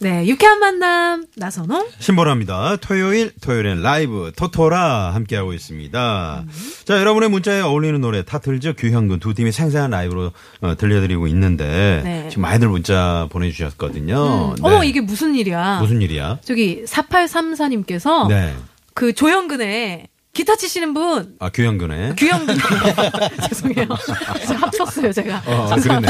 네, 유쾌한 만남 나선홍. 신보라입니다. 토요일, 토요일엔 라이브 토토라 함께하고 있습니다. 자, 여러분의 문자에 어울리는 노래 타틀즈, 규현군 두 팀이 생생한 라이브로 어, 들려드리고 있는데 네. 지금 많이들 문자 보내주셨거든요. 네. 어머 이게 무슨 일이야? 무슨 일이야? 저기 4834님께서 네. 그 조영근의 기타 치시는 분 아, 규현군의. 규영근 죄송해요. 합쳤어요 제가. 어, 그랬네.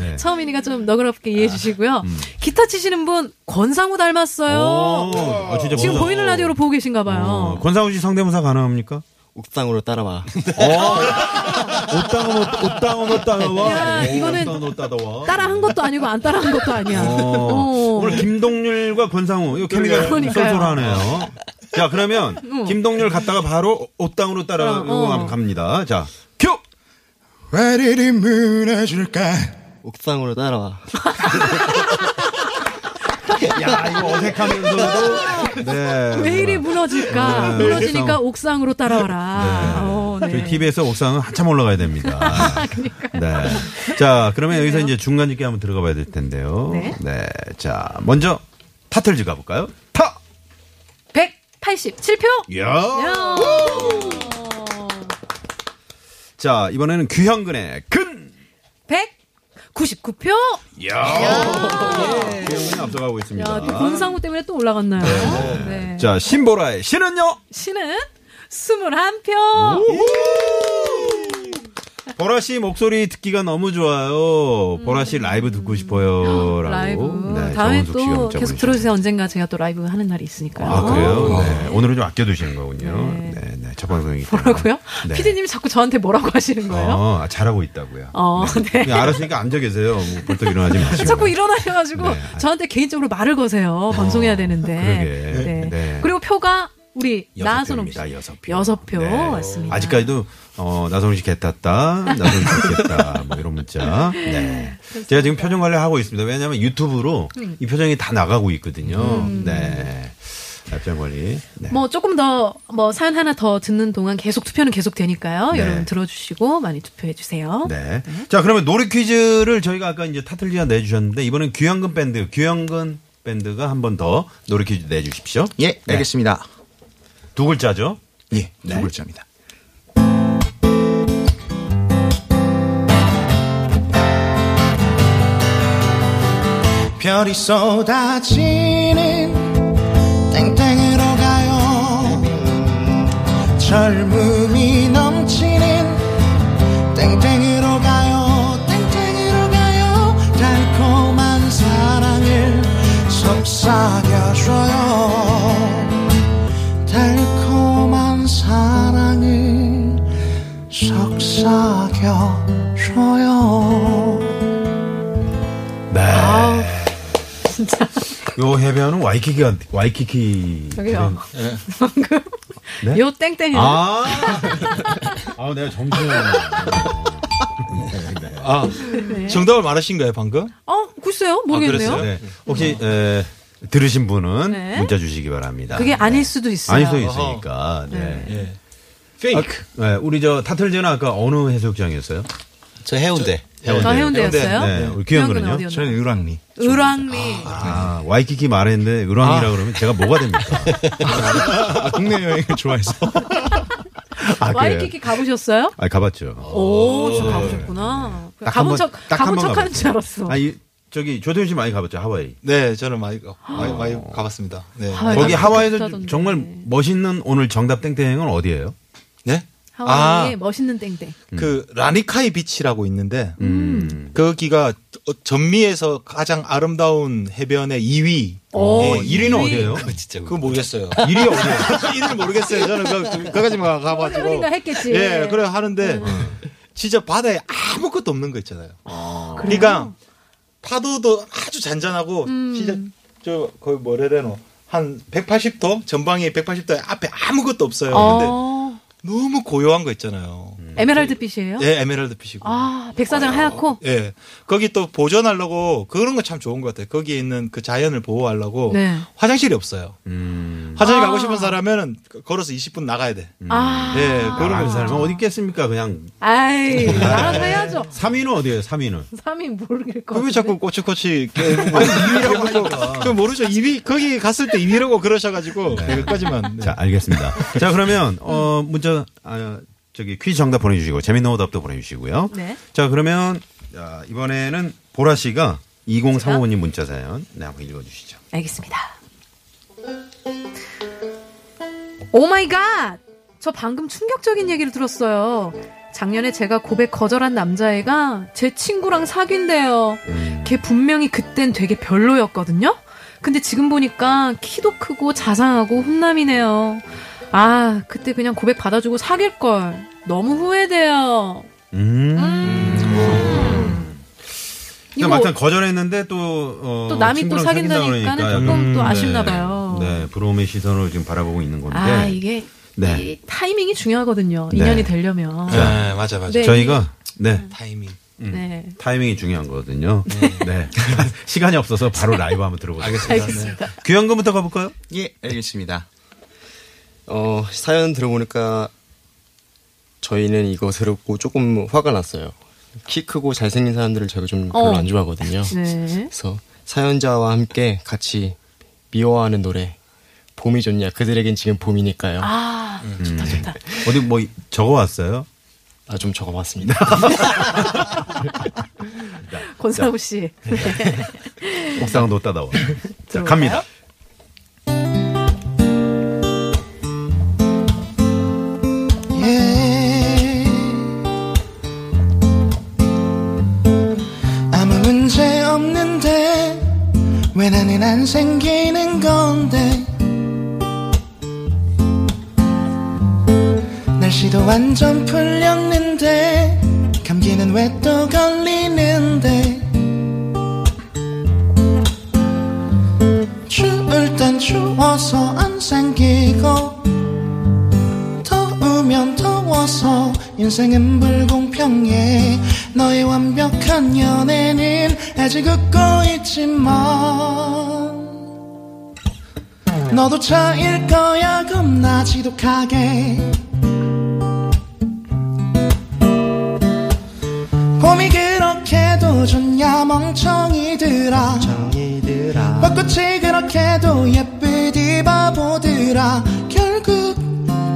네. 처음이니까 좀 너그럽게 이해해 주시고요. 기타 치시는 분 권상우 닮았어요. 오, 아, 진짜 지금. 보이는 라디오로 보고 계신가 어, 봐요. 권상우 씨 성대모사 가능합니까? 옥상으로 따라와. 옷땅은 옷, 옷땅은 옷땅은 야, 이거는 옷따다와. 따라 한 것도 아니고 안 따라 한 것도 아니야. 어, 어. 오늘 김동률과 권상우 이거 케미가. 쏠쏠하네요. 자 그러면 김동률 갔다가 바로 옷땅으로 따라 어, 어. 한번 갑니다. 자 큐. 왜 이리 무너질까? 옥상으로 따라와. 야 이거 어색하면서도 네. 왜 이리 무너질까? 네. 무너지니까 옥상으로 따라와라. 어, 네. 저희 TV에서 옥상은 한참 올라가야 됩니다. 네. 자, 그러면 여기서 이제 중간 집계 한번 들어가 봐야 될 텐데요. 네. 자, 먼저 타틀즈 가볼까요? 타! 187표. 이야! 야. 자, 이번에는 규현근의 근! 199표. 이야! 규현근이 앞서가고 있습니다. 야, 또 권상우 때문에 또 올라갔나요? 네. 자, 신보라의 신은요? 신은 21표. 보라 씨 목소리 듣기가 너무 좋아요. 보라 씨 라이브 듣고 싶어요. 라이브. 네, 다음에 또 계속. 들어주세요. 언젠가 제가 또 라이브 하는 날이 있으니까요. 아, 그래요? 네. 오늘은 좀 아껴두시는 거군요. 네. 네, 네. 첫 방송이기 때문에. 뭐라고요? 네. 피디님이 자꾸 저한테 뭐라고 하시는 거예요? 어, 아, 잘하고 있다고요. 어, 네. 그냥 알았으니까 앉아 계세요. 뭐 벌떡 일어나지 마시고. 자꾸 일어나셔가지고 네. 저한테 개인적으로 말을 거세요. 방송해야 되는데. 그러게. 네. 네. 그리고 표가 우리 나선홍 씨. 여섯 표. 여섯 표 네. 맞습니다. 아직까지도 어, 나선홍 씨 개탔다. 나선홍 씨 개탔다. 뭐 이런 문자. 네. 제가 지금 표정 관리 하고 있습니다. 왜냐하면 유튜브로 음. 이 표정이 다 나가고 있거든요. 네. 표정 관리. 네. 뭐 조금 더 뭐 사연 하나 더 듣는 동안 계속 투표는 계속 되니까요. 네. 여러분 들어주시고 많이 투표해 주세요. 네. 자, 그러면 놀이 퀴즈를 저희가 아까 이제 타틀리가 내주셨는데 이번엔 규현근 밴드, 규현근 밴드가 한 번더 놀이 퀴즈 내주십시오. 예, 알겠습니다. 두 글자죠? 예, 네. 두 글자입니다. 별이 쏟아지는 땡땡으로 가요 젊음이 넘치는 땡땡으로 가요 요 해변은 와이키키가, 와이키키. 저기요. 방금 네? 요 땡땡은 아. 아, 내가 정신을. 아, 정답을 말하신 거예요, 방금? 어 글쎄요 모르겠네요. 그랬어요? 네. 혹시, 에, 들으신 분은 네. 문자 주시기 바랍니다. 그게 아닐 수도 있어요. 아닐 수도 있으니까. 네. 예. 페이크. 네, 우리 저 타틀즈는 아까 어느 해수욕장이었어요? 저 해운대. 저 해운대였어요? 네, 우리? 어디였나요? 저는 을왕리 을왕리. 아, 와이키키 말했는데 을왕이라 그러면 제가 뭐가 됩니까? 아, 국내 여행을 좋아해서 아? 와이키키 가보셨어요? 아, 가봤죠. 오, 저 가보셨구나. 딱 한 번 가본 척, 딱 한 번 가본 척 하는. 줄 알았어. 아, 이, 저기 조태현 씨 많이 가봤죠, 하와이. 네, 저는 많이, 가- 많이, 많이 가봤습니다. 네. 하와이 거기 하와이에서. 정말 멋있는 오늘 정답 땡땡은 어디예요? 네? 하와이의 아. 멋있는 땡땡. 그, 라니카이 비치라고 있는데, 음. 거기가 어, 전미에서 가장 아름다운 해변의 2위. 오, 네, 1위는 어디예요? 진짜. 그거 모르겠어요. 1위 어디예요? 1위를 모르겠어요. 저는 그, 그, 거까지만 가가지고. 그러니까 했겠지. 예, 그래 하는데, 진짜 바다에 아무것도 없는 거 있잖아요. 그러니까 파도도 아주 잔잔하고 진짜 저 거의 뭐라 해야 되노 한 180도 전방에 180도 앞에 아무것도 없어요. 근데 어, 너무 고요한 거 있잖아요. 에메랄드 빛이에요? 예, 에메랄드 빛이고. 아, 백사장 하얗고? 예. 거기 또 보존하려고 그런 거 참 좋은 것 같아요. 거기에 있는 그 자연을 보호하려고 네. 화장실이 없어요. 음. 화장실 아. 가고 싶은 사람은 걸어서 20분 나가야 돼. 아. 예, 그런 거 사람은 어디 있겠습니까? 그냥 아이, 알아서 해야죠. 3위는 어디예요? 3위는. 3위 모르겠고. 그왜 자꾸 꼬치꼬치 깨고 2위라고 그 모르죠. 2위 거기 갔을 때 2위라고 그러셔가지고 여기까지만. 네. 자, 알겠습니다. 자, 그러면 어 문자 아, 저기 퀴즈 정답 보내주시고 재밌는 오답도 보내주시고요. 네. 자, 그러면 자, 이번에는 보라 씨가 2035님 문자 사연 네 한번 읽어주시죠. 알겠습니다. Oh my god! 저 방금 충격적인 얘기를 들었어요. 작년에 제가 고백 거절한 남자애가 제 친구랑 사귄대요. 걔 분명히 그땐 되게 별로였거든요? 근데 지금 보니까 키도 크고 자상하고 훈남이네요. 아, 그때 그냥 고백 받아주고 사귈 걸. 너무 후회돼요. 음. 이거 그러니까 막상 거절했는데 또, 어, 또 남이 또 친구랑 사귄다 사귄다니까는 그러니까 조금 약간, 또 아쉽나 네. 봐요. 네, 부러움의 시선을 지금 바라보고 있는 건데. 아, 이게 네. 이 타이밍이 중요하거든요. 네. 인연이 되려면. 네, 맞아, 맞아. 네. 저희가 네 타이밍. 네. 타이밍이 중요한 거거든요. 네. 시간이 없어서 바로 라이브 한번 들어보죠. 알겠습니다. 알겠습니다. 귀한 거부터 가볼까요? 예, 알겠습니다. 어, 사연 들어보니까 저희는 이거 들었고 조금 화가 났어요. 키 크고 잘생긴 사람들을 제가 좀 별로 어. 안 좋아하거든요. 네. 그래서 사연자와 함께 같이 미워하는 노래 봄이 좋냐 그들에겐 지금 봄이니까요. 아, 아, 좋다, 좋다. 어디 뭐 적어 왔어요? 좀 적어봤습니다. 권상우 씨. 옥상 놓다 나와. 자? 갑니다. 추워서 안 생기고 더우면 더워서 인생은 불공평해. 너의 완벽한 연애는 아직 웃고 있지만 너도 차일 거야 겁나 지독하게. 봄이 그렇게도 좋냐 멍청이들아. 벚꽃이 그렇게도 예 쁘디 바보들아 결국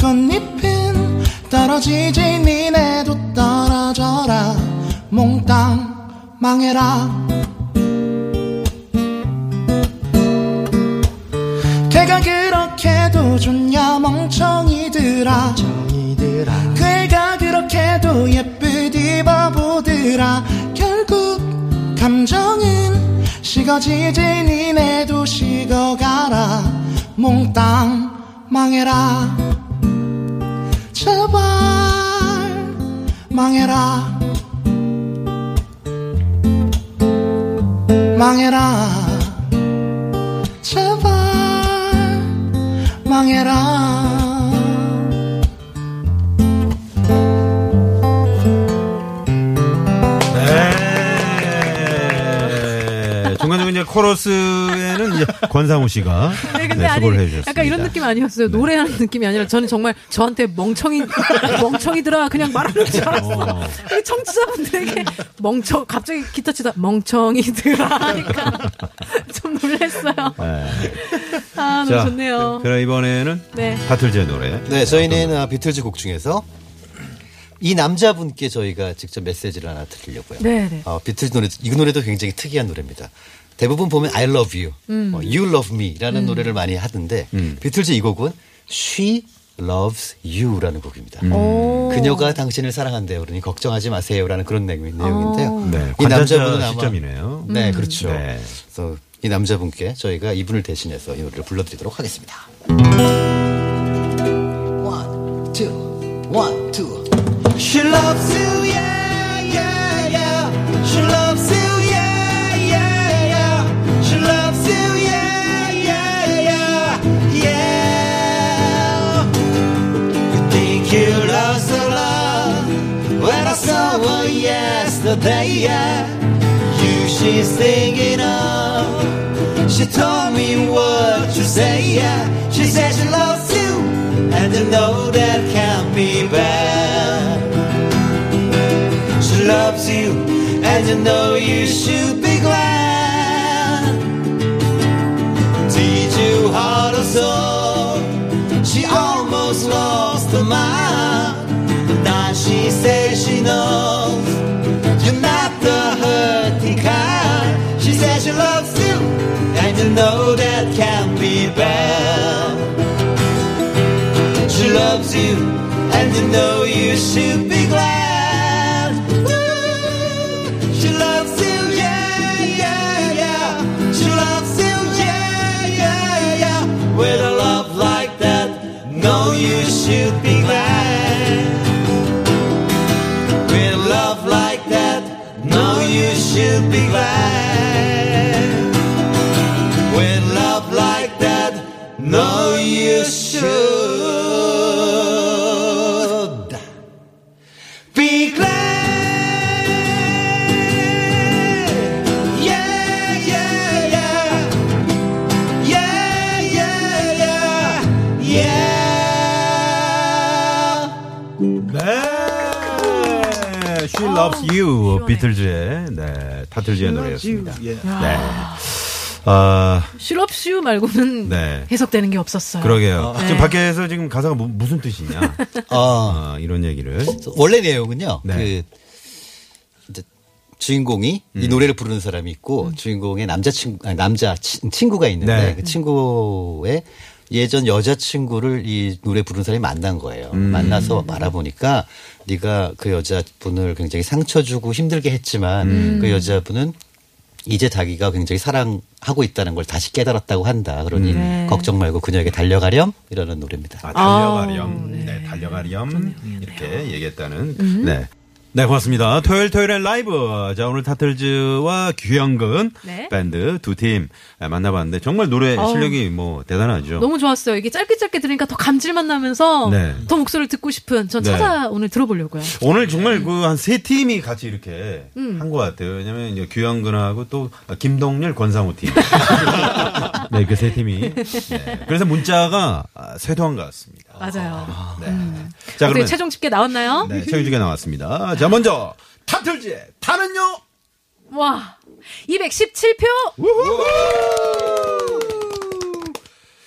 꽃잎은 떨어지지 니네도 떨어져라. 몽땅 망해라. 걔가 그렇게도 좋냐 멍청이들아. 그 애가 그렇게도 예쁘디 바보들아. 결국 감정은 식어지지 니네도 식어가라 몽땅 망해라. 제발 망해라. 망해라. 제발 망해라 코러스에는 이제 권상우 씨가 네, 근데 네, 아니, 수고를 해주셨습니다. 약간 이런 느낌 아니었어요. 노래하는 느낌이 아니라 저는 정말 저한테 멍청이, 멍청이들아 그냥 말하는 줄 알았어. 이 청취자분들에게 멍청, 갑자기 기타 치다 멍청이들아 하니까 좀 놀랐어요. 네. 아, 너무 자, 좋네요. 그럼 이번에는 네. 바틀즈의 노래. 네, 저희는 아, 비틀즈 곡 중에서 이 남자분께 저희가 직접 메시지를 하나 드리려고요. 네, 네. 어, 비틀즈 노래, 이 노래도 굉장히 특이한 노래입니다. 대부분 보면 I love you, 음. 뭐, you love me라는 노래를 많이 하던데 비틀즈 이 곡은 She loves you라는 곡입니다. 음. 오. 그녀가 당신을 사랑한대요. 그러니 걱정하지 마세요라는 그런 내용- 내용인데요. 네, 이 남자분은 아마 시점이네요. 네, 그렇죠. 네. 그래서 이 남자분께 저희가 이분을 대신해서 이 노래를 불러드리도록 하겠습니다. One, two, one, two. She loves you, yeah. She loves yesterday, yeah. You she's thinking of. She told me what to say, yeah. She said she loves you, and you know that can't be bad. She loves you, and you know you should be glad. Teach you how to soul. She almost lost her mind. Now she says she knows she loves you, and you know that can't be bad. She loves you, and you know you should be glad. Loves You 비틀즈의 네 타틀즈의 노래였습니다. 예. 네. 아 실업슈 말고는 네. 해석되는 게 없었어요. 그러게요. 네. 지금 밖에서 지금 가사가 무, 무슨 뜻이냐 아, 아, 이런 얘기를 원래 내용은요. 네. 그 이제 주인공이 이 음. 노래를 부르는 사람이 있고 주인공의 남자 친구 아니, 남자 친, 친구가 있는데 네. 그 친구의 예전 여자 친구를 이 노래 부르는 사람이 만난 거예요. 음. 만나서 말아보니까 네가 그 여자분을 굉장히 상처 주고 힘들게 했지만 음. 그 여자분은 이제 자기가 굉장히 사랑하고 있다는 걸 다시 깨달았다고 한다. 그러니 네. 걱정 말고 그녀에게 달려가렴 이러는 노래입니다. 아, 달려가렴. 아우, 네. 네. 달려가렴. 이렇게 얘기했다는. 네. 네, 고맙습니다. 토요일 토요일엔 라이브. 자, 오늘 타틀즈와 규영근 네. 밴드 두 팀 만나봤는데 정말 노래 어우. 실력이 뭐 대단하죠. 너무 좋았어요. 이게 짧게 짧게 들으니까 더 감질만 나면서 네. 더 목소리를 듣고 싶은 전 네. 찾아 오늘 들어보려고요. 오늘 정말 그 한 세 팀이 같이 이렇게 음. 한것 같아요. 왜냐면 이제 규영근하고 또 김동률, 권상우 팀. 네, 그 세 팀이. 네. 그래서 문자가 아, 쇄도한 것 같습니다. 맞아요. 네. 자, 음. 어떻게 그러면 최종 집계 나왔나요? 네, 최유주가 나왔습니다. 자, 먼저 타틀즈의 타는요. 와 217표.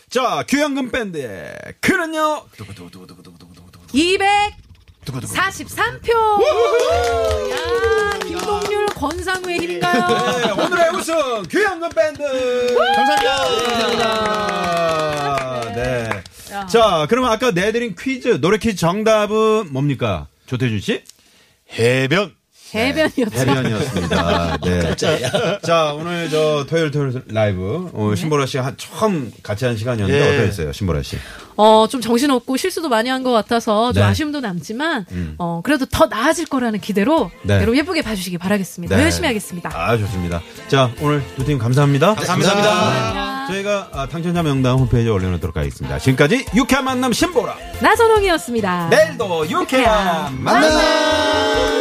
자, 규영근 밴드의 그는요. 243표. 야, 김동률 권상우의 힘인가요? 네, 오늘의 우승 규영근 밴드. 감사합니다. 네. 야. 자, 그러면 아까 내드린 퀴즈 노래 퀴즈 정답은 뭡니까? 조태준 씨? 해변. 해변이었죠. 해변이었습니다. 네. 자, 오늘 저 토요일 토요일 라이브 어, 신보라 씨가 한, 처음 같이 한 시간이었는데 예. 어떠셨어요, 신보라 씨? 어, 좀 정신없고 실수도 많이 한 것 같아서 좀 네. 아쉬움도 남지만, 음. 어, 그래도 더 나아질 거라는 기대로 네. 여러분 예쁘게 봐주시기 바라겠습니다. 네. 열심히 하겠습니다. 아, 좋습니다. 자, 오늘 두 팀 감사합니다. 감사합니다. 저희가 아, 당첨자 명단 홈페이지에 올려놓도록 하겠습니다. 지금까지 유쾌한 만남 신보라. 나선홍이었습니다. 내일도 유쾌한 만남!